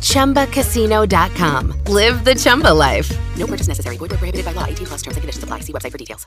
ChumbaCasino.com. Live the Chumba life. No purchase necessary. Void prohibited by law. 18 plus terms and conditions apply. See website for details.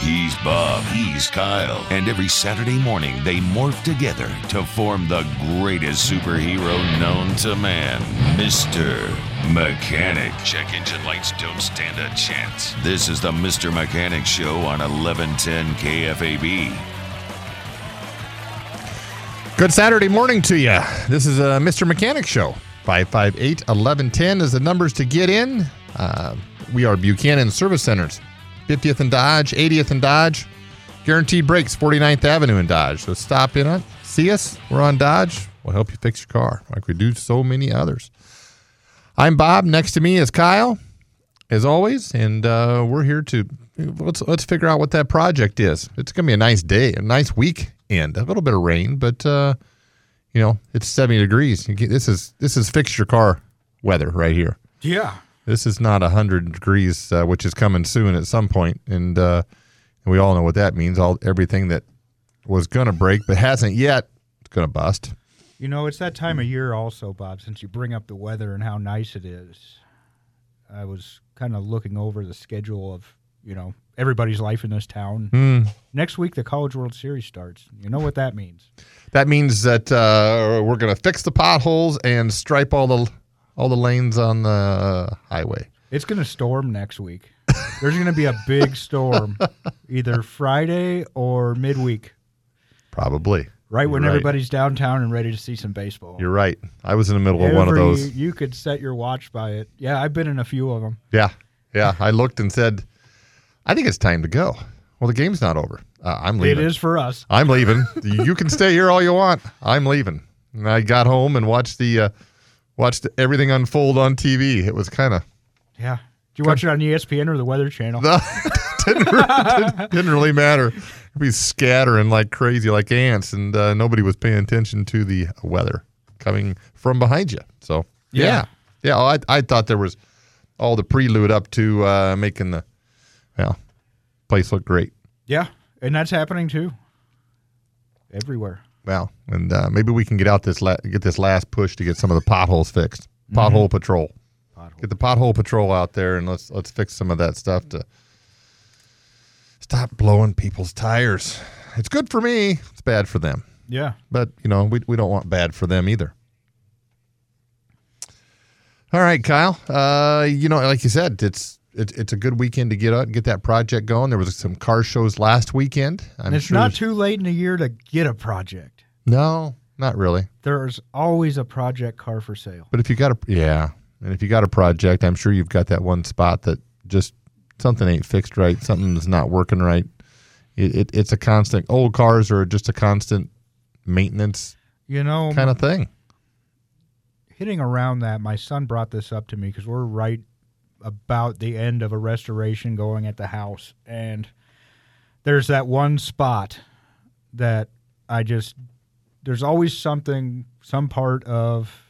He's Bob, he's Kyle, and every Saturday morning they morph together to form the greatest superhero known to man, Mr. Mechanic. Check engine lights don't stand a chance. This is the Mr. Mechanic Show on 1110 KFAB. Good Saturday morning to you. This is a Mr. Mechanic Show. 558 1110 is the numbers to get in. Uh, we are Buchanan Service Centers, 50th and Dodge, 80th and Dodge. Guaranteed brakes, 49th Avenue in Dodge. So stop in on, see us. We're on Dodge. We'll help you fix your car like we do so many others. I'm Bob. Next to me is Kyle, as always, and uh, we're here to let's let's figure out what that project is. It's gonna be a nice day, a nice weekend, a little bit of rain, but uh, you know it's 70 degrees. This is this is fix your car weather right here. Yeah. This is not 100 degrees, uh, which is coming soon at some point, and uh, we all know what that means. All everything that was gonna break but hasn't yet, it's gonna bust. You know, it's that time of year also, Bob, since you bring up the weather and how nice it is. I was kind of looking over the schedule of, you know, everybody's life in this town. Hmm. Next week, the College World Series starts. You know what that means. That means that uh, we're gonna fix the potholes and stripe all the all the lanes on the highway. It's going to storm next week. There's going to be a big storm either Friday or midweek, Probably. right when You're right. everybody's downtown and ready to see some baseball. You're right. I was in the middle of one of those. You could set your watch by it. Yeah, I've been in a few of them. Yeah, yeah. I looked and said, "I think it's time to go." Well, the game's not over. Uh, I'm leaving. It is for us. I'm leaving. you can stay here all you want. I'm leaving. And I got home and watched the uh, watched everything unfold on TV. It was kind of Yeah. Did you watch it on ESPN or the Weather Channel? didn't, didn't, didn't really matter. We scattering like crazy, like ants, and uh, nobody was paying attention to the weather coming from behind you. So yeah, Yeah. yeah. oh, I I thought there was all the prelude up to uh, making the well place look great. Yeah, and that's happening too. Everywhere. Well, and uh, maybe we can get out this la- get this last push to get some of the potholes fixed. Pothole patrol. Pothole. Get the pothole patrol out there and let's let's fix some of that stuff to stop blowing people's tires. It's good for me. It's bad for them. Yeah. But you know, we we don't want bad for them either. All right, Kyle. Uh, you know, like you said, it's it's it's a good weekend to get out and get that project going. There was some car shows last weekend. I'm it's sure not too late in the year to get a project. No, not really. There's always a project car for sale. But if you got a yeah, and if you got a project, I'm sure you've got that one spot that just something ain't fixed right, something's not working right. It, it it's a constant. Old cars are just a constant maintenance You know, kind of thing. hitting around that, my son brought this up to me because we're right about the end of a restoration going at the house. And there's that one spot that I just, there's always something, some part of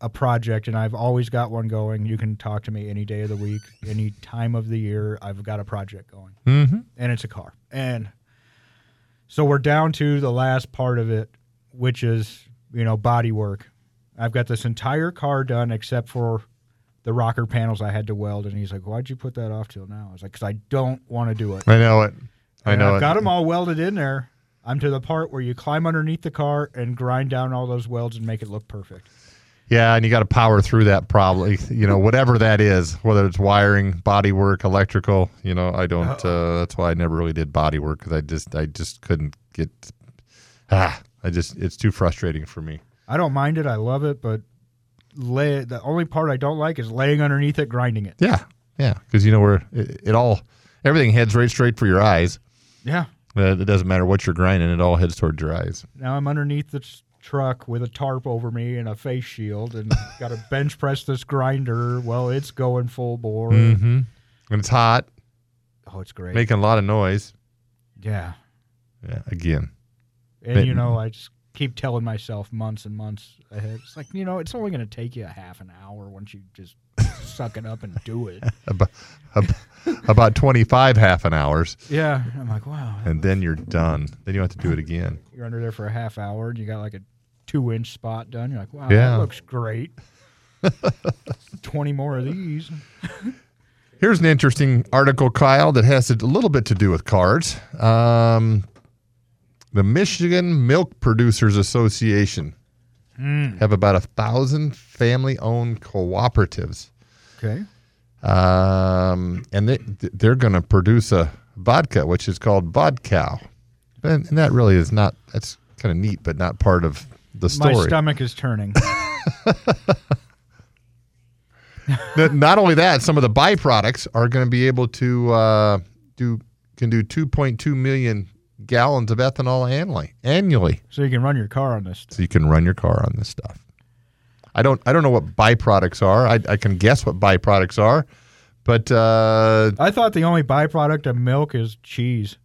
a project, and I've always got one going. You can talk to me any day of the week, any time of the year. I've got a project going. Mm-hmm. and it's a car. And so we're down to the last part of it, which is, you know, body work. I've got this entire car done except for the rocker panels I had to weld. And he's like, Why'd you put that off till now? I was like, Because I don't want to do it. I know it. I And know I've it. got them all welded in there. I'm to the part where you climb underneath the car and grind down all those welds and make it look perfect. Yeah, and you got to power through that probably. You know, whatever that is, whether it's wiring, body work, electrical. You know, I don't. Uh, that's why I never really did body work because I just I just couldn't get. Ah, I just it's too frustrating for me. I don't mind it. I love it, but lay, the only part I don't like is laying underneath it, grinding it. Yeah, yeah, because you know where it, it all everything heads right straight for your eyes. Yeah. Uh, it doesn't matter what you're grinding; it all heads towards your eyes. Now I'm underneath the truck with a tarp over me and a face shield, and got to bench press this grinder. Well, it's going full bore. Mm-hmm. And it's hot, Oh, it's great. making a lot of noise. yeah. Yeah, again. And you know, I just keep telling myself months and months ahead. It's like you know, it's only going to take you a half an hour once you just suck it up and do it. About, about 25 half an hours, Yeah, I'm like, wow. and then you're done. Then you have to do it again. You're under there for a half hour, and you got like a two-inch spot done. You're like, wow, Yeah. that looks great. Twenty more of these. Here's an interesting article, Kyle, that has a little bit to do with cards. Um, the Michigan Milk Producers Association have about a thousand family-owned cooperatives, Okay. um, and they they're going to produce a vodka, which is called Vodkow, and, and that really is not. That's kind of neat, but not part of the story. My stomach is turning. Not only that, some of the byproducts are going to be able to uh, do can do 2.2 million gallons of ethanol annually. Annually, so you can run your car on this. so you can run your car on this stuff. I don't I don't know what byproducts are. I, I can guess what byproducts are, but uh, I thought the only byproduct of milk is cheese.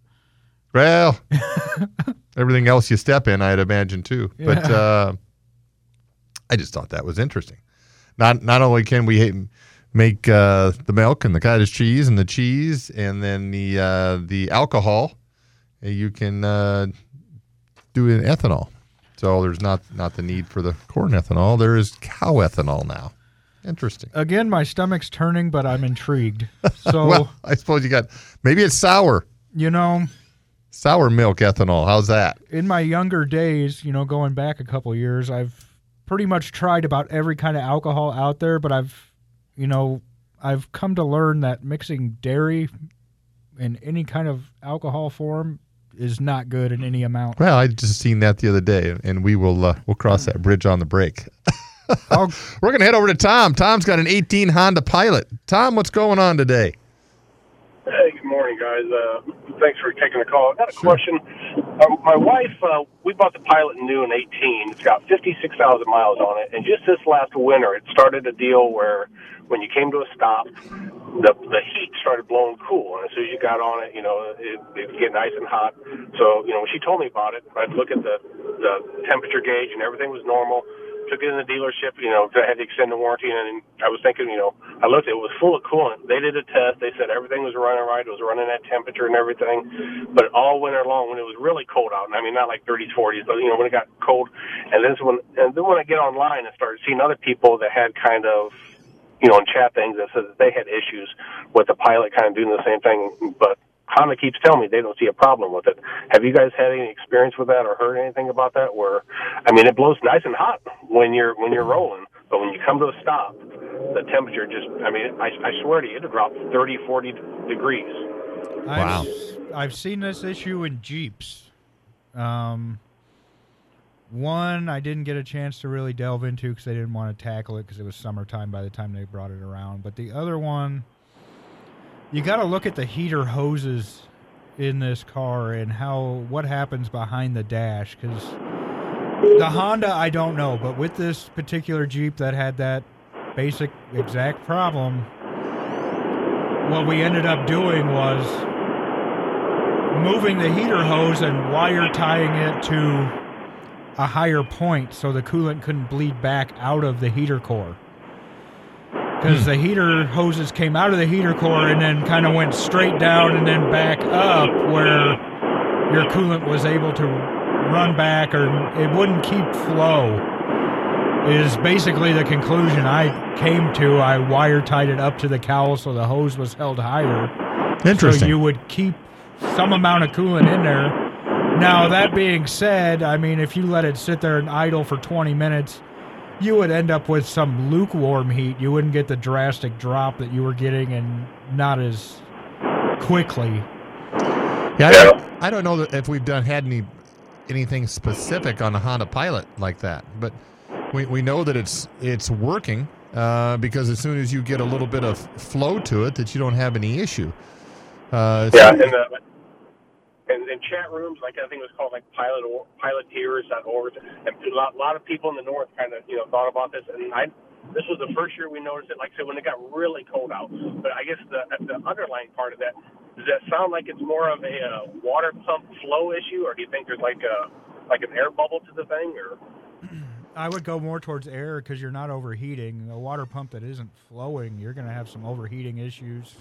well, everything else you step in, I'd imagine too. But uh, I just thought that was interesting. Not not only can we make uh, the milk and the cottage cheese and the cheese and then the uh, the alcohol, you can uh, do it in ethanol. So there's not not the need for the corn ethanol. There is cow ethanol now. Interesting. Again, my stomach's turning, but I'm intrigued. So well, I suppose you got maybe it's sour you know, sour milk ethanol. How's that? in my younger days, you know, going back a couple years, I've pretty much tried about every kind of alcohol out there, but I've, you know, I've come to learn that mixing dairy in any kind of alcohol form is not good in any amount. Well, I just seen that the other day, and we will uh, we'll cross that bridge on the break. We're gonna head over to Tom. Tom's got an 18 Honda Pilot. Tom, what's going on today? Hey, good morning, guys. Uh, thanks for taking the call. I got a question. Um, my wife, uh, we bought the Pilot new in 18. It's got 56,000 miles on it, and just this last winter, it started a deal where when you came to a stop, the the heat started blowing cool, and as soon as you got on it, you know, it, it get nice and hot. So, you know, when she told me about it, I'd look at the the temperature gauge, and everything was normal. Took it in the dealership, you know, had to extend the warranty, and I was thinking, you know, I looked, it was full of coolant. They did a test. They said everything was running right. It was running at temperature and everything. But all winter long, when it was really cold out, and I mean, not like 30s, 40s, but, you know, when it got cold, and then when, and then when I get online and started seeing other people that had kind of, you know, in chat things that said that they had issues with the pilot kind of doing the same thing, but Honda keeps telling me they don't see a problem with it. Have you guys had any experience with that or heard anything about that? Where, I mean, it blows nice and hot when you're when you're rolling, but when you come to a stop, the temperature just, I mean, I, I swear to you, it dropped 30, 40 degrees. Wow. I've, I've seen this issue in Jeeps. Um, one I didn't get a chance to really delve into because they didn't want to tackle it because it was summertime by the time they brought it around. But the other one, you got to look at the heater hoses in this car and how what happens behind the dash because the Honda I don't know, but with this particular Jeep that had that basic exact problem, what we ended up doing was moving the heater hose and wire tying it to a higher point so the coolant couldn't bleed back out of the heater core. Because hmm. the heater hoses came out of the heater core and then kind of went straight down and then back up where your coolant was able to run back or it wouldn't keep flow. Is basically the conclusion I came to. I wire tied it up to the cowl so the hose was held higher. Interesting. So you would keep some amount of coolant in there. Now, that being said, I mean, if you let it sit there and idle for 20 minutes you would end up with some lukewarm heat. You wouldn't get the drastic drop that you were getting, and not as quickly. Yeah, I don't, I don't know that if we've done had any anything specific on the Honda Pilot like that, but we, we know that it's it's working uh, because as soon as you get a little bit of flow to it, that you don't have any issue. Uh, so- Yeah, and the and in chat rooms, like I think it was called like pilot or piloteers.org, and a lot, lot of people in the north kind of you know thought about this, and I this was the first year we noticed it. Like I said, when it got really cold out, but I guess the the underlying part of that does that sound like it's more of a uh, water pump flow issue, or do you think there's like a like an air bubble to the thing, or I would go more towards air because you're not overheating. A water pump that isn't flowing, you're going to have some overheating issues.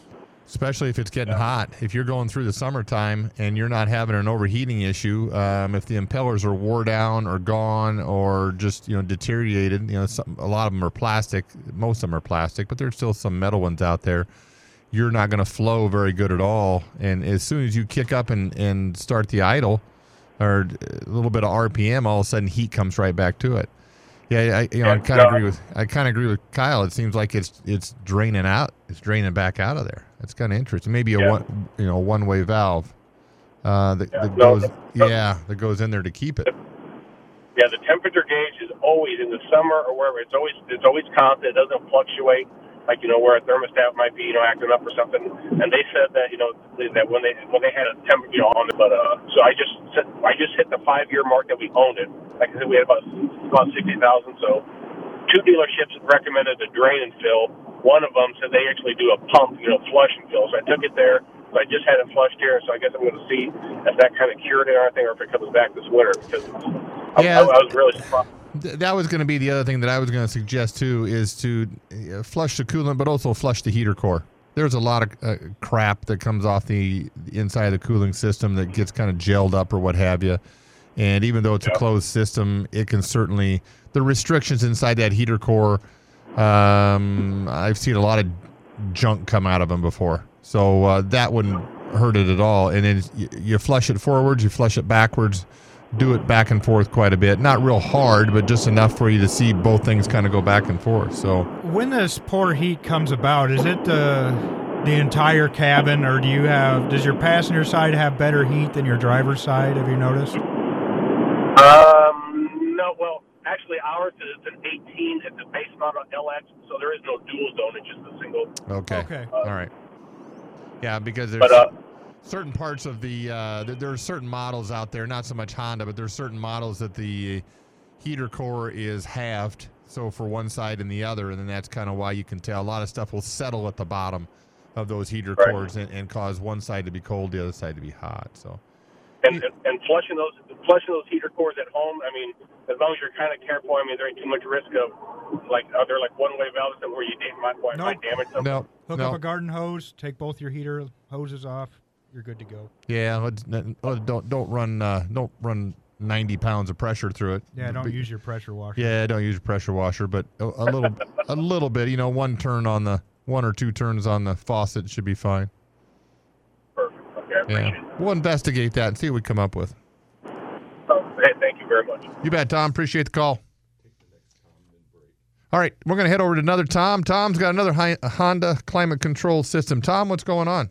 especially if it's getting hot. If you're going through the summertime and you're not having an overheating issue, um, if the impellers are wore down or gone or just you know deteriorated, you know some, a lot of them are plastic. Most of them are plastic, but there's still some metal ones out there. You're not going to flow very good at all. And as soon as you kick up and, and start the idle, or a little bit of RPM, all of a sudden heat comes right back to it. Yeah, I you know I kind of agree with I kind of agree with Kyle. It seems like it's it's draining out, it's draining back out of there. That's kind of interesting. Maybe a Yeah. one you know one way valve uh, that, Yeah, that goes no. yeah that goes in there to keep it. yeah, the temperature gauge is always in the summer or wherever. It's always it's always constant. It doesn't fluctuate. Like you know where a thermostat might be, you know, acting up or something. And they said that you know that when they when they had a temp, you know, on it. But uh, so I just I just hit the five year mark that we owned it. Like I said, we had about about sixty thousand. So two dealerships recommended a drain and fill. One of them said they actually do a pump, you know, flush and fill. So I took it there. So I just had it flushed here. So I guess I'm going to see if that kind of cured it or anything, or if it comes back this winter. Because I, I, I was really surprised. Th- that was going to be the other thing that I was going to suggest too is to uh, flush the coolant, but also flush the heater core. There's a lot of uh, crap that comes off the, inside of the cooling system that gets kind of gelled up or what have you. And even though it's a closed system, it can certainly the restrictions inside that heater core. Um, I've seen a lot of junk come out of them before, so uh, that wouldn't hurt it at all. And then you, you flush it forwards, you flush it backwards, do it back and forth quite a bit. Not real hard, but just enough for you to see both things kind of go back and forth. So When this poor heat comes about, is it the the entire cabin, or do you have does your passenger side have better heat than your driver's side? Have you noticed? Um, no, well, actually, ours is an 18. It's a base model LX, so there is no dual zone. It's just a single. okay, Okay. all right, yeah, because there's But uh, certain parts of the uh, there, there are certain models out there, not so much Honda, but there's certain models that the heater core is halved, so for one side and the other, and then that's kind of why you can tell a lot of stuff will settle at the bottom of those heater Right. cores and, and cause one side to be cold, the other side to be hot. So and, and and flushing those flushing those heater cores at home. I mean, as long as you're kind of careful. I mean, there ain't too much risk of like are there like one way valves that where you da- might, might, Nope. might damage something. no, Hook no, up a garden hose, take both your heater hoses off. You're good to go. yeah, let's, n- uh, don't don't run uh, don't run ninety pounds of pressure through it. Yeah, don't But- use your pressure washer. Yeah, don't use your pressure washer, but a, a little, a little bit. You know, one turn on the one or two turns on the faucet should be fine. Perfect. Okay, I appreciate Yeah, we'll investigate that and see what we come up with. it. So, hey, thank you very much. You bet, Tom. Appreciate the call. All right, we're gonna head over to another Tom. Tom's got another Honda climate control system. Tom, what's going on?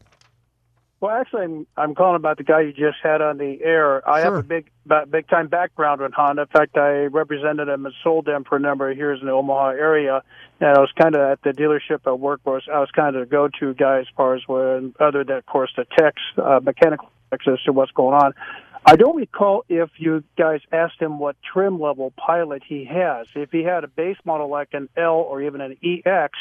Well, actually, I'm, I'm calling about the guy you just had on the air. I have a big, big time background with Honda. In fact, I represented them and sold them for a number of years in the Omaha area. And I was kind of at the dealership at work. Was I was kind of the go-to guy as far as when, other than of course the techs, uh, mechanical techs as to what's going on. I don't recall if you guys asked him what trim level pilot he has. If he had a base model like an L or even an EX,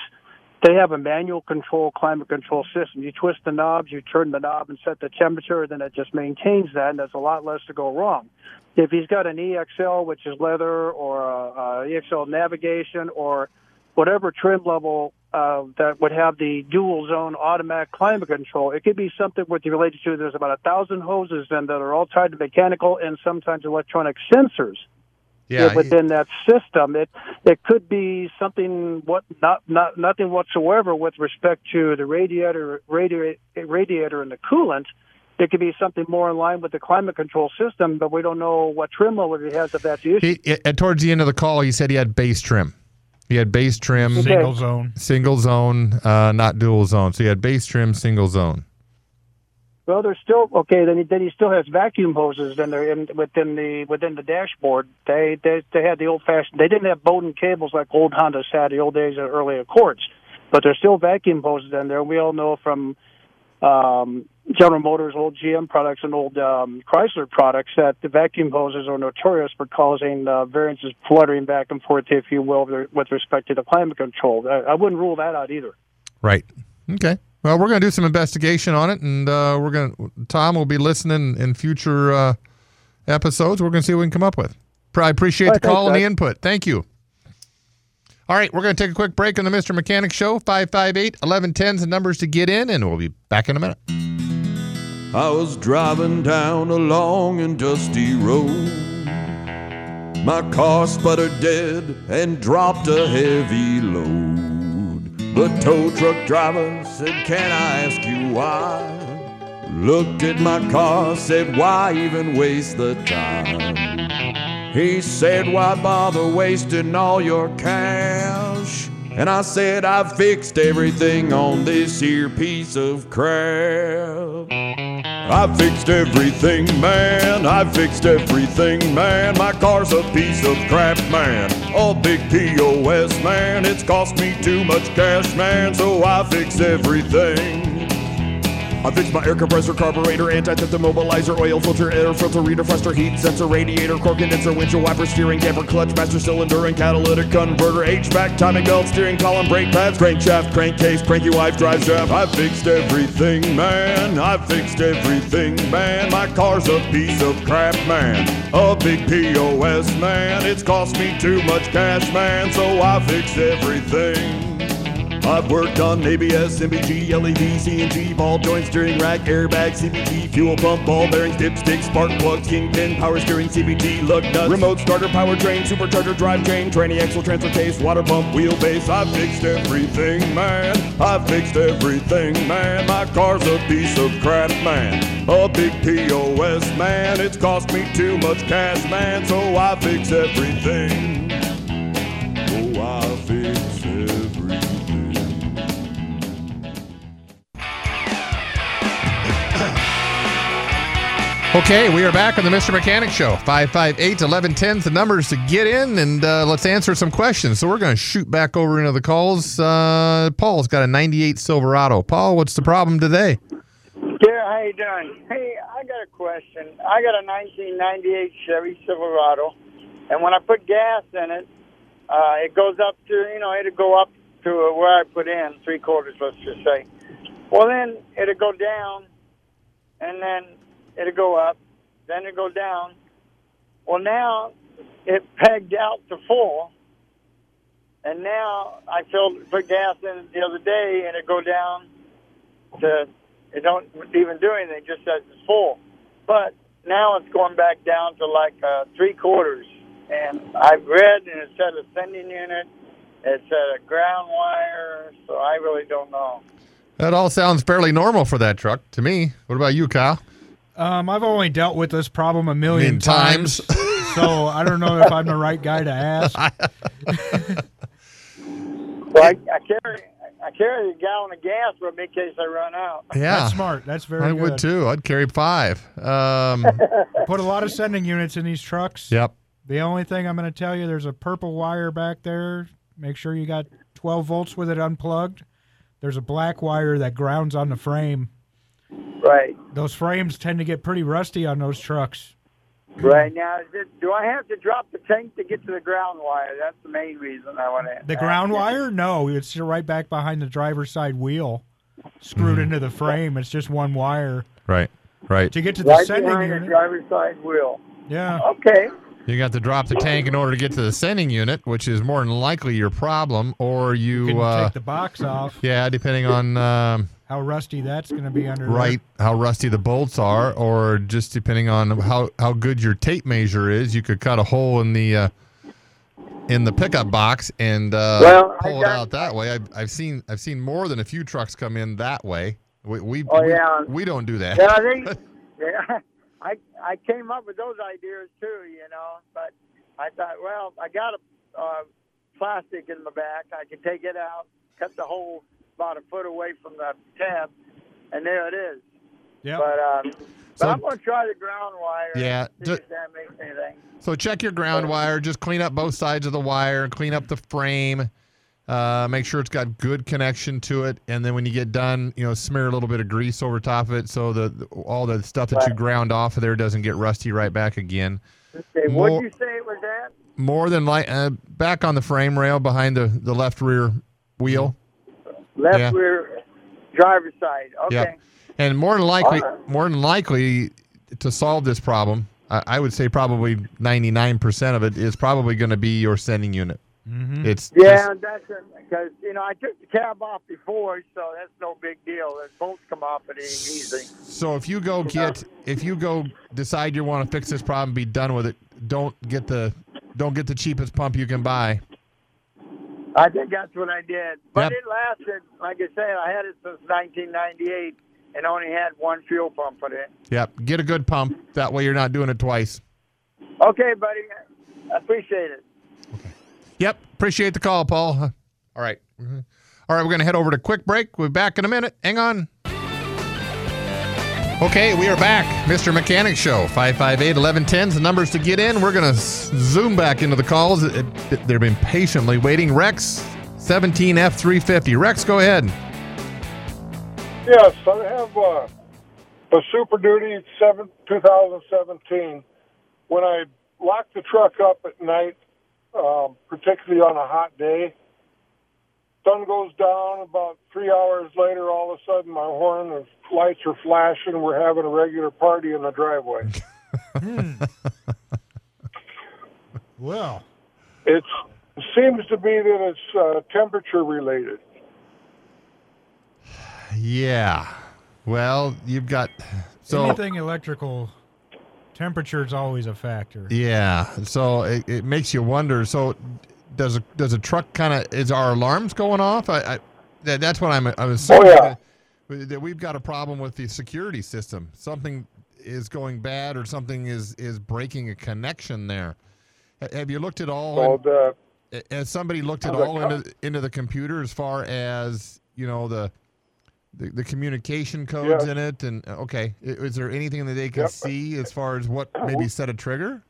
they have a manual control climate control system. You twist the knobs, you turn the knob and set the temperature, then it just maintains that, and there's a lot less to go wrong. If he's got an EXL, which is leather, or a, a EXL navigation, or whatever trim level uh, that would have the dual zone automatic climate control, it could be something with related to there's about a thousand hoses then that are all tied to mechanical and sometimes electronic sensors Yeah, within that system. It it could be something what not not nothing whatsoever with respect to the radiator radiator radiator and the coolant. it could be something more in line with the climate control system, but we don't know what trim level it has if that's the issue. He, at, towards the end of the call, he said he had base trim. He had base trim, Okay. Single zone. single zone, uh, not dual zone. So he had base trim, single zone. Well, there's still okay. Then he, then he still has vacuum hoses in there in, within the within the dashboard. They they they had the old fashioned. They didn't have Bowden cables like old Hondas had the old days of early Accords, but there's still vacuum hoses in there. We all know from um, General Motors, old GM products, and old um, Chrysler products that the vacuum hoses are notorious for causing uh, variances fluttering back and forth, if you will, with respect to the climate control. I, I wouldn't rule that out either. Right. Okay. Well, we're going to do some investigation on it, and uh, we're going to. Tom will be listening in future uh, episodes. We're going to see what we can come up with. I appreciate All the right, thanks, call and the guys. input. Thank you. All right, we're going to take a quick break on the Mr. Mechanic Show. 558 1110 is the numbers to get in, and we'll be back in a minute. I was driving down a long and dusty road. My car sputtered dead and dropped a heavy load. The tow truck driver said, Can I ask you why? Looked at my car, said, Why even waste the time? He said, Why bother wasting all your cash? And I said, I've fixed everything on this here piece of crap. I fixed everything, man. I fixed everything, man. My car's a piece of crap, man. A big POS, man. It's cost me too much cash, man. So I fixed everything. I fixed my air compressor, carburetor, anti-theft immobilizer, oil filter, air filter, reader, fluster, heat sensor, radiator, core condenser, windshield wiper, steering damper, clutch, master cylinder, and catalytic converter, HVAC, timing belt, steering column, brake pads, crankshaft, crankcase, cranky wife, drive shaft. I fixed everything, man. I fixed everything, man. My car's a piece of crap, man. A big POS, man. It's cost me too much cash, man. So I fixed everything. I've worked on ABS, MBG, LED, CNG, ball joints, steering rack, airbag, CVT, fuel pump, ball bearings, dipstick, spark plugs, kingpin, power steering, CVT, lug nuts, remote starter, powertrain, supercharger, drivetrain, tranny axle, transfer case, water pump, wheelbase. I've fixed everything, man. I've fixed everything, man. My car's a piece of crap, man. A big POS, man. It's cost me too much cash, man. So I fixed everything. Oh, I Okay, we are back on the Mr. Mechanic Show. 558 1110 is the numbers to get in, and uh, let's answer some questions. So we're going to shoot back over into the calls. Uh, Paul's got a 98 Silverado. Paul, what's the problem today? Yeah, how you doing? Hey, I got a question. I got a 1998 Chevy Silverado, and when I put gas in it, uh, it goes up to you know it'll go up to where I put in three quarters, let's just say. Well, then it'll go down, and then it'll go up, then it'll go down. Well, now it pegged out to full, and now I filled put gas in the other day, and it go down to it don't even do anything, just says it's full. But now it's going back down to like uh, three quarters. And I've read, and it said a sending unit, it said a ground wire, so I really don't know. That all sounds fairly normal for that truck to me. What about you, Kyle? Um, I've only dealt with this problem a million Million times. times, so I don't know if I'm the right guy to ask. Well, I, I carry I carry a gallon of gas, but in case I run out. Yeah. That's smart. That's very I good. would too. I'd carry five. Um, Put a lot of sending units in these trucks. yep. The only thing I'm going to tell you, there's a purple wire back there. Make sure you got 12 volts with it unplugged. There's a black wire that grounds on the frame. Right. Those frames tend to get pretty rusty on those trucks. Right now, it, do I have to drop the tank to get to the ground wire? That's the main reason I want to. The ground wire? No, it's right back behind the driver's side wheel, screwed into the frame. It's just one wire. Right. Right. To get to the right sending behind the driver's side wheel. Yeah. Okay. You got to drop the tank in order to get to the sending unit, which is more than likely your problem, or you, You can uh, take the box off. yeah, depending on um, How rusty that's going to be under there. right how rusty the bolts are, or just depending on how how good your tape measure is, you could cut a hole in the uh, in the pickup box and uh, Well, I pull it out that way. I've, I've seen I've seen more than a few trucks come in that way. We we Oh, we, yeah. we don't do that. Yeah, they Yeah, I I came up with those ideas too, you know. But I thought, well, I got a uh, plastic in my back. I can take it out, cut the hole about a foot away from the tab, and there it is. Yeah. But um, but So- I'm going to try the ground wire. Yeah, See ju- if that makes anything. So check your ground wire. Just clean up both sides of the wire. Clean up the frame. Uh, make sure it's got good connection to it, and then when you get done, you know, smear a little bit of grease over top of it so the all the stuff that you ground off of there doesn't get rusty right back again. Okay, More- what'd you say it was at? More than like uh, back on the frame rail behind the the left rear wheel. Left Yeah. rear driver's side. Okay. Yep. And more than likely, All right. more than likely, to solve this problem, I, I would say probably 99% of it is probably going to be your sending unit. Mm-hmm. It's Yeah, that's because you know I took the cab off before, so that's no big deal. The bolts come off it easy. So if you go get if you go decide you want to fix this problem, be done with it. Don't get the don't get the cheapest pump you can buy. I think that's what I did, but Yep. it lasted. Like I said, I had it since 1998 and only had one fuel pump put in. Yep, get a good pump. That way you're not doing it twice. Okay, buddy, I appreciate it. Yep, appreciate the call, Paul. All right. Mhm. All right, we're going to head over to quick break. We'll be back in a minute. Hang on. Okay, we are back. Mr. Mechanic Show, 558-1110 is the numbers to get in. We're going to zoom back into the calls. They've been patiently waiting. Rex, 17F350. Rex, go ahead. Yes, I have uh, a Super Duty 7, 2017. When I lock the truck up at night, um, particularly on a hot day, sun goes down. About three hours later, all of a sudden, my horn and lights are flashing. We're having a regular party in the driveway. Well, It's, it seems to be that it's uh, temperature related. Yeah. Well, you've got so anything electrical, temperature's always a factor. yeah. So it, it makes you wonder. So does a does a truck kind of is our alarms going off? I, I that, that's what I'm I'm assuming Oh, yeah. that, that we've got a problem with the security system. Something is going bad, or something is is breaking a connection there. Have you looked at all? So in- has somebody looked at all into into the computer as far as you know the the, the communication codes in it and okay is there anything that they can Yep. see as far as what maybe set a trigger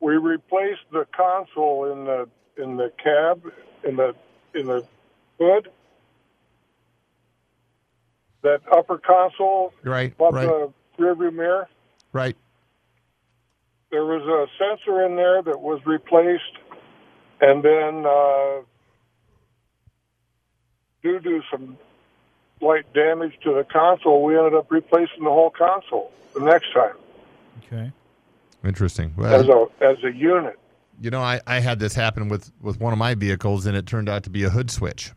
we replaced the console in the in the cab in the in the hood. That upper console right above right the rearview mirror. right There was a sensor in there that was replaced, and then uh, due to some light damage to the console, we ended up replacing the whole console the next time Okay. Interesting as a as a unit. you know I, I had this happen with with one of my vehicles and it turned out to be a hood switch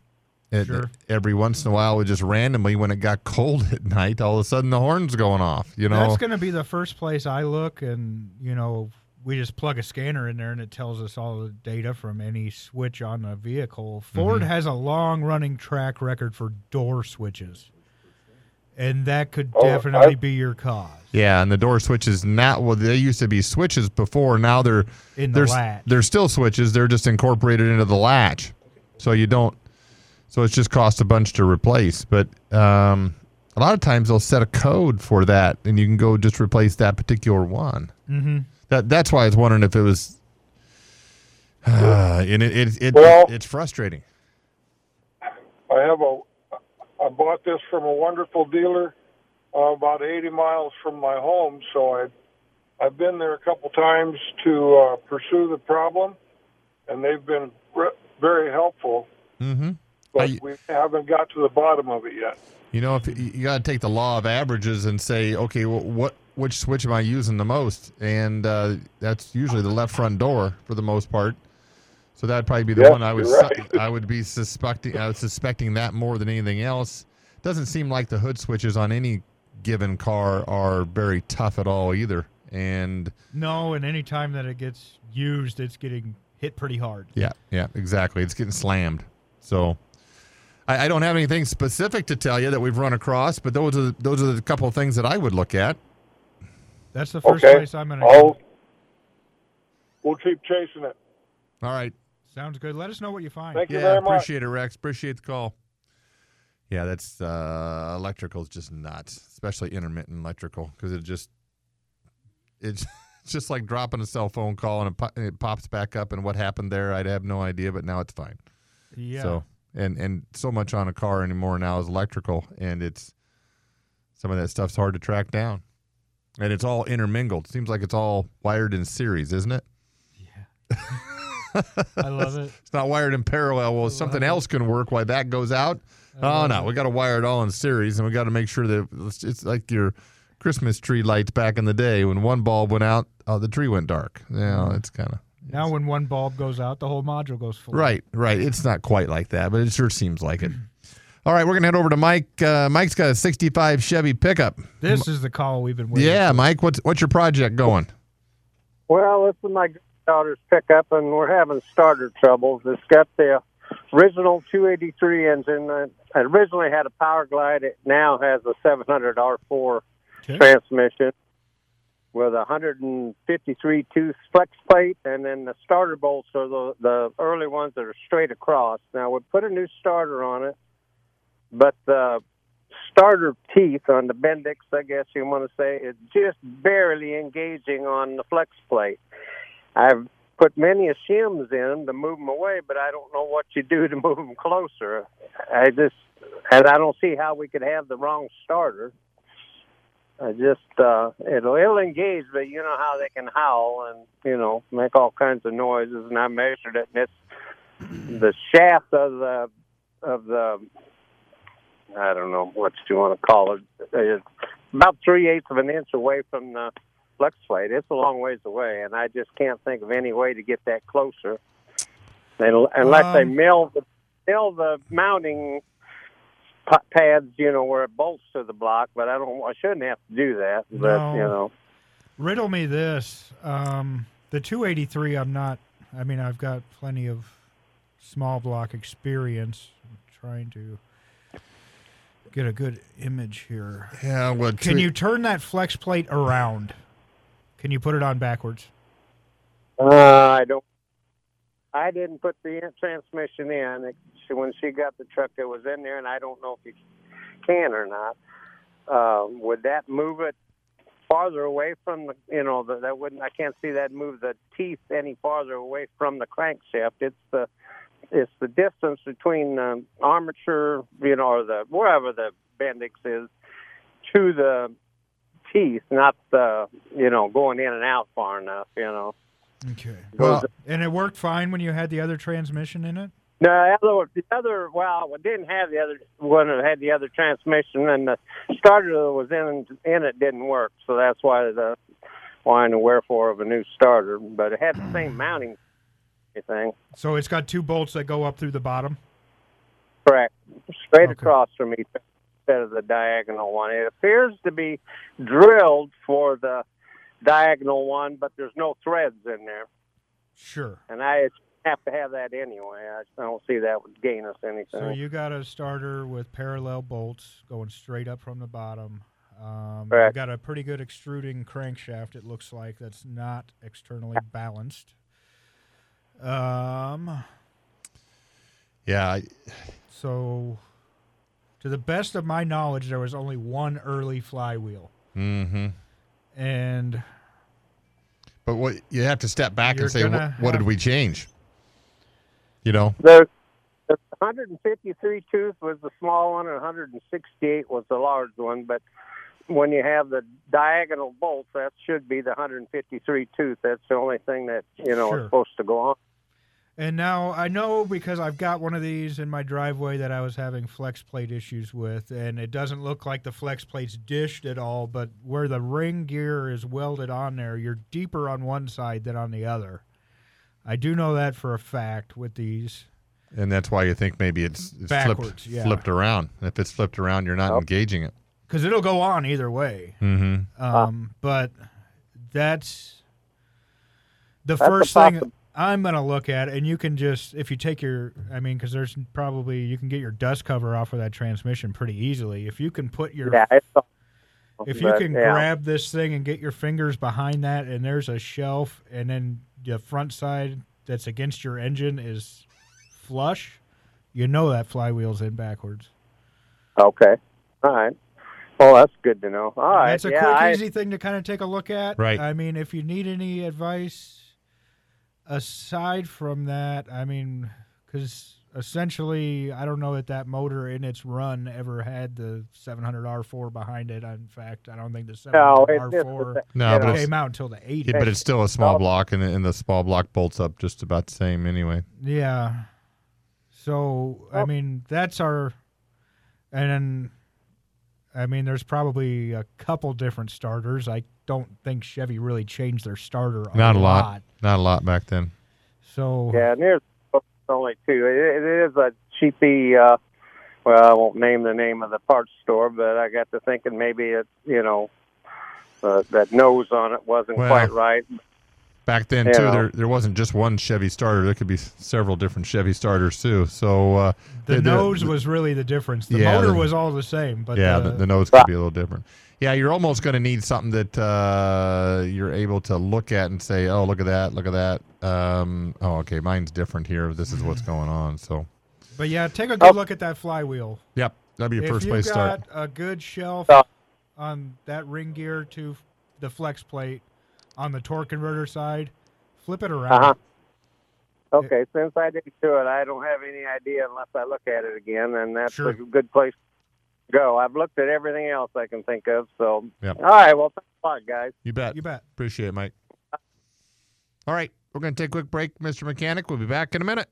it, Sure. every once in a while, it would just randomly, when it got cold at night, all of a sudden the horn's going off. You know, That's going to be the first place I look, and you know, we just plug a scanner in there, and it tells us all the data from any switch on the vehicle. Ford Mm-hmm. has a long-running track record for door switches, and that could Oh, definitely I- be your cause. Yeah, and the door switches now. Well, they used to be switches before. Now they're In the they're, latch. They're still switches. They're just incorporated into the latch, so you don't. So it's just cost a bunch to replace. But um, a lot of times they'll set a code for that, and you can go just replace that particular one. Mm-hmm. That that's why I was wondering if it was. and it, it, it, Well- it's frustrating. I have a. I bought this from a wonderful dealer uh, about 80 miles from my home, so I, I've been there a couple times to uh, pursue the problem, and they've been re- very helpful. Mm-hmm. But I- we haven't got to the bottom of it yet. You know, if you, you got to take the law of averages and say, okay, well, what which switch am I using the most? And uh, that's usually the left front door for the most part. So that'd probably be the Yes, one I would you're su- I would be suspecting. I was suspecting that more than anything else. Doesn't seem like the hood switches on any given car are very tough at all either. And No, and any time that it gets used, it's getting hit pretty hard. yeah, yeah, exactly. It's getting slammed. So, I, I don't have anything specific to tell you that we've run across, but those are those are the couple of things that I would look at. That's the first Okay. place I'm going to I'll- go. We'll keep chasing it. All right. Sounds good. Let us know what you find. Thank you yeah, very much. appreciate it, Rex. Appreciate the call. Yeah, that's uh, electrical is just nuts, especially intermittent electrical, because it just it's it's just like dropping a cell phone call and it, po- it pops back up. And what happened there, I'd have no idea, but now it's fine. Yeah. So and and so much on a car anymore now is electrical, and it's some of that stuff's hard to track down, and it's all intermingled. Seems like it's all wired in series, isn't it? I love it. It's not wired in parallel. Well, something else can work while that goes out. Oh no, we got to wire it all in series, and we got to make sure that it's, it's like your Christmas tree lights back in the day when one bulb went out, oh, the tree went dark. Yeah, it's kind of Now, when one bulb goes out, the whole module goes full. right, right. It's not quite like that, but it sure seems like it. All right, we're gonna head over to Mike. Uh, Mike's got a '65 Chevy pickup. This is the call we've been waiting. For. Yeah, Mike, what's what's your project going? Well, this is my daughter's pickup, and we're having starter troubles. It's got the original 283 engine. Uh, It originally had a Powerglide. It now has a 700 R4 transmission with a 153 tooth flex plate, and then the starter bolts are the the early ones that are straight across. Now we put a new starter on it, but the starter teeth on the Bendix, I guess you want to say, is just barely engaging on the flex plate. I've put many a shims in to move them away, but I don't know what you do to move them closer. I just, and I don't see how we could have the wrong starter. I just, uh, it'll, it'll engage, but you know how they can howl and, you know, make all kinds of noises. And I measured it, and it's the shaft of the, of the, I don't know what you want to call it, it's about three eighths of an inch away from the flex plate. It's a long ways away, and I just can't think of any way to get that closer. They, unless they Um, mill the mill the mounting pa- pads, you know, where it bolts to the block. But I don't. I shouldn't have to do that. But No. you know, Riddle me this. Um, the 283, I'm not, I mean, I've got plenty of small block experience. I'm trying to get a good image here. Yeah, well, Can two- you turn that flex plate around? Can you put it on backwards? uh, I don't. I didn't put the transmission in. When she got the truck, it was in there, and I don't know if you can or not. Uh, would that move it farther away from the? You know, the, that wouldn't. I can't see that move the teeth any farther away from the crankshaft. It's the it's the distance between the armature, you know, or the wherever the Bendix is, to the teeth, not the you know going in and out far enough. You know. Okay. Well- and it worked fine when you had the other transmission in it? No, the other, the other, well, we didn't have the other one that had the other transmission, and the starter that was in in it didn't work, so that's why the why and the wherefore of a new starter. But it had the same mounting thing, So it's got two bolts that go up through the bottom? correct, straight across from each other instead of the diagonal one. It appears to be drilled for the diagonal one, but there's no threads in there, Sure. and I have to have that anyway. I don't see that would gain us anything. So you got a starter with parallel bolts going straight up from the bottom. Um, you Correct. got a pretty good extruding crankshaft. It looks like that's not externally balanced. Um, yeah, I, so to the best of my knowledge, there was only one early flywheel, mm-hmm. and But what you have to step back and say, what, gonna what did we change? You know, The, the 153 tooth was the small one, and 168 was the large one. But when you have the diagonal bolts, that should be the 153 tooth. That's the only thing that you know Sure. is supposed to go on. And now I know because I've got one of these in my driveway that I was having flex plate issues with, and it doesn't look like the flex plate's dished at all, but where the ring gear is welded on there, you're deeper on one side than on the other. I do know that for a fact with these. and that's why you think maybe it's, it's flipped, yeah. flipped around. If it's flipped around, you're not engaging it. Because it'll go on either way. Mm-hmm. Um, But that's the That's a first thing. Possi- I'm gonna look at it, and you can just if you take your, I mean, because there's probably you can get your dust cover off of that transmission pretty easily. If you can put your, Yeah, it's if you but, can yeah. grab this thing and get your fingers behind that, and there's a shelf, and then the front side that's against your engine is flush, you know that flywheel's in backwards. Okay. All right. Well, that's good to know. All right. That's a yeah, quick, I- easy thing to kind of take a look at. Right. I mean, if you need any advice aside from that, I mean, because essentially, I don't know that that motor in its run ever had the 700 R4 behind it. In fact, I don't think the No, 700 it's just R4 that- No, but came out until the 80s. Yeah, but it's still a small block, and, and the small block bolts up just about the same anyway. Yeah. So I mean, that's our, and then, I mean, there's probably a couple different starters. I don't think Chevy really changed their starter. A Not a lot. Not a lot back then. So Yeah, and there's only two. It, it is a cheapy. Uh, well, I won't name the name of the parts store, but I got to thinking maybe it, you know, uh, that nose on it wasn't Well, quite right. Back then You too, know. there there wasn't just one Chevy starter. There could be several different Chevy starters too. So uh, the the- the- nose was really the difference. The Yeah, motor the- was all the same, but yeah, the, the, the nose could be a little different. Yeah, you're almost going to need something that uh, you're able to look at and say, "Oh, look at that! Look at that! Um, oh, okay, mine's different here. This is what's going on." So, But yeah, take a good look at that flywheel. yep, that'd be your if first place got start. a good shelf on that ring gear to the flex plate on the torque converter side, flip it around. Uh-huh. Okay, since I didn't do it, I don't have any idea unless I look at it again, and that's Sure. a good place to go. I've looked at everything else I can think of. So, Yep. all right. Well, thanks a lot, guys. You bet. You bet. Appreciate it, Mike. All right, we're going to take a quick break, Mr. Mechanic. We'll be back in a minute.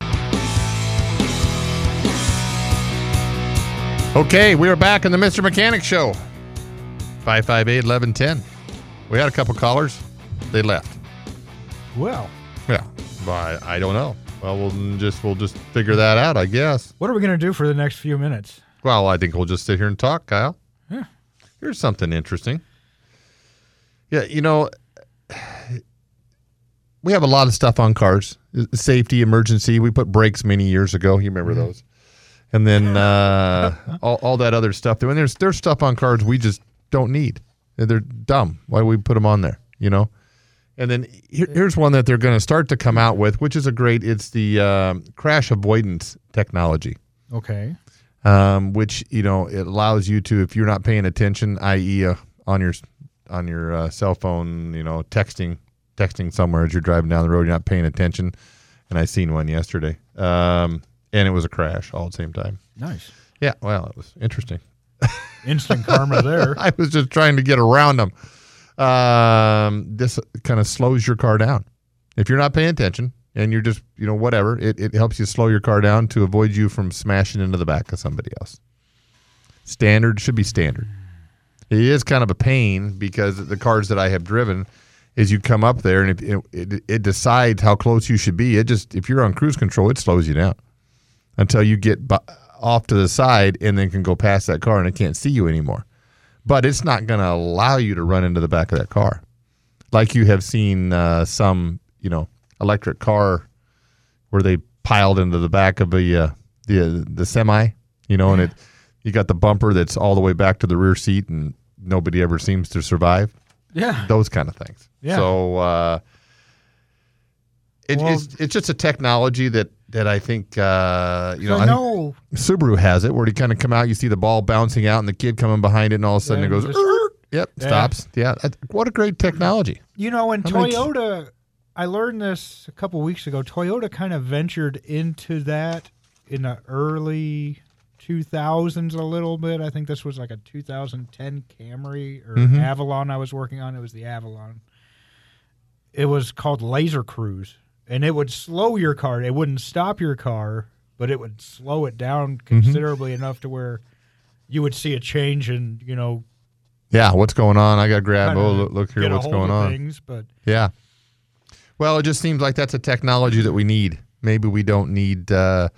Okay, we are back in the Mr. Mechanic Show. 558 1110. We had a couple callers. They left. Well, Yeah, but I, I don't know. Well, we'll just we'll just figure that out, I guess. what are we going to do for the next few minutes? Well, I think we'll just sit here and talk, Kyle. Yeah. Here's something interesting. Yeah, you know, we have a lot of stuff on cars. Safety, emergency. We put brakes many years ago. You remember those? And then uh, all, all that other stuff. And there's there's stuff on cars we just don't need. They're dumb. Why we put them on there? You know. And then here, here's one that they're going to start to come out with, which is a great. It's the um, crash avoidance technology Okay. um, which you know it allows you to, if you're not paying attention, i.e., uh, on your on your uh, cell phone, you know, texting texting somewhere as you're driving down the road, you're not paying attention. And I seen one yesterday, um, and it was a crash all at the same time. Nice. Yeah, well, it was interesting. Instant karma there. I was just trying to get around them. Um, this kind of slows your car down. If you're not paying attention and you're just, you know, whatever, it, it helps you slow your car down to avoid you from smashing into the back of somebody else. Standard should be standard. It is kind of a pain because the cars that I have driven is you come up there and it, it, it decides how close you should be. It just, if you're on cruise control, it slows you down until you get bu- off to the side and then can go past that car and it can't see you anymore. But it's not going to allow you to run into the back of that car, like you have seen uh, some, you know, electric car where they piled into the back of a uh, the the semi, you know, and it you got the bumper that's all the way back to the rear seat and nobody ever seems to survive. Yeah. Those kind of things. Yeah. So uh, it, Well- it's it's just a technology that that I think uh, you know. I know. Subaru has it where you kind of come out, you see the ball bouncing out, and the kid coming behind it, and all of a sudden Yeah, it goes. just- Yep, Yeah. stops. Yeah, what a great technology. You know, and How many- Toyota, I learned this a couple weeks ago. Toyota kind of ventured into that in the early 2000s a little bit. I think this was like a 2010 Camry or Mhm. Avalon I was working on. It was the Avalon. It was called Laser Cruise, and it would slow your car. It wouldn't stop your car, but it would slow it down Mm-hmm. considerably enough to where you would see a change in, you know, Yeah, what's going on? I got to grab. Oh, look, look here, what's going on? Things, but Yeah. Well, it just seems like that's a technology that we need. Maybe we don't need. Uh,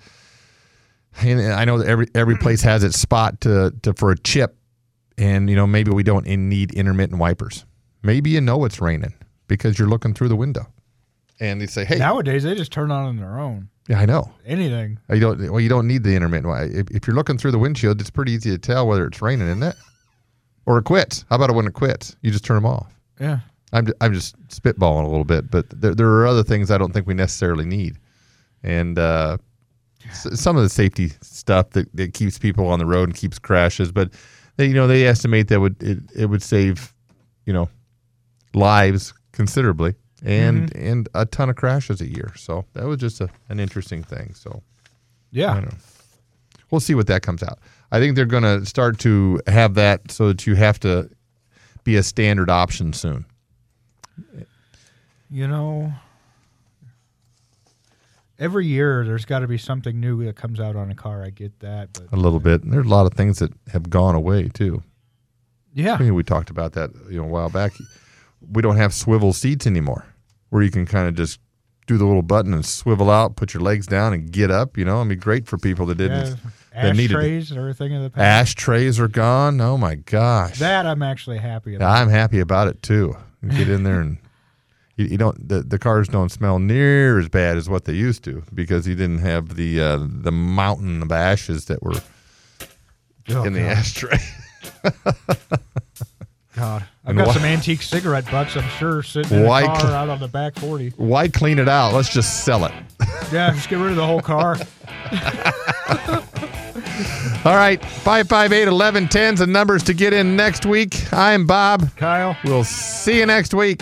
and I know that every every place has its spot to, to for a chip, and you know maybe we don't in- need intermittent wipers. Maybe you know it's raining because you're looking through the window, and they say, "Hey, Nowadays, they just turn on on their own. yeah, I know." Anything. You don't. Well, you don't need the intermittent. If, if you're looking through the windshield, it's pretty easy to tell whether it's raining, isn't it? Or it quits. How about it when it quits? You just turn them off. Yeah. I'm just, I'm just spitballing a little bit, but there, there are other things I don't think we necessarily need, and uh, s- some of the safety stuff that, that keeps people on the road and keeps crashes. But they, you know, they estimate that would it, it would save, you know, lives considerably and mm-hmm. and a ton of crashes a year. So that was just a, an interesting thing. So Yeah. We'll see what that comes out. I think they're going to start to have that so that you have to be a standard option soon. You know, every year there's got to be something new that comes out on a car. I get that, but A little bit. There's a lot of things that have gone away too. yeah, I mean, we talked about that you know a while back. We don't have swivel seats anymore, where you can kind of just do the little button and swivel out, put your legs down, and get up. You know, it'd be great for people that didn't. yeah needed ashtrays are a thing of the past. Ashtrays are gone. Oh my gosh! That I'm actually happy about. I'm happy about it too. You Get in there and you, you don't the, the cars don't smell near as bad as what they used to because you didn't have the uh, the mountain of ashes that were Oh, in the God. ashtray. God, I've And got why- some antique cigarette butts. I'm sure sitting in Why a car out on the back forty. Why clean it out? Let's just sell it. Yeah, just get rid of the whole car. All right, 558 1110 is the numbers to get in next week. I'm Bob. Kyle. We'll see you next week.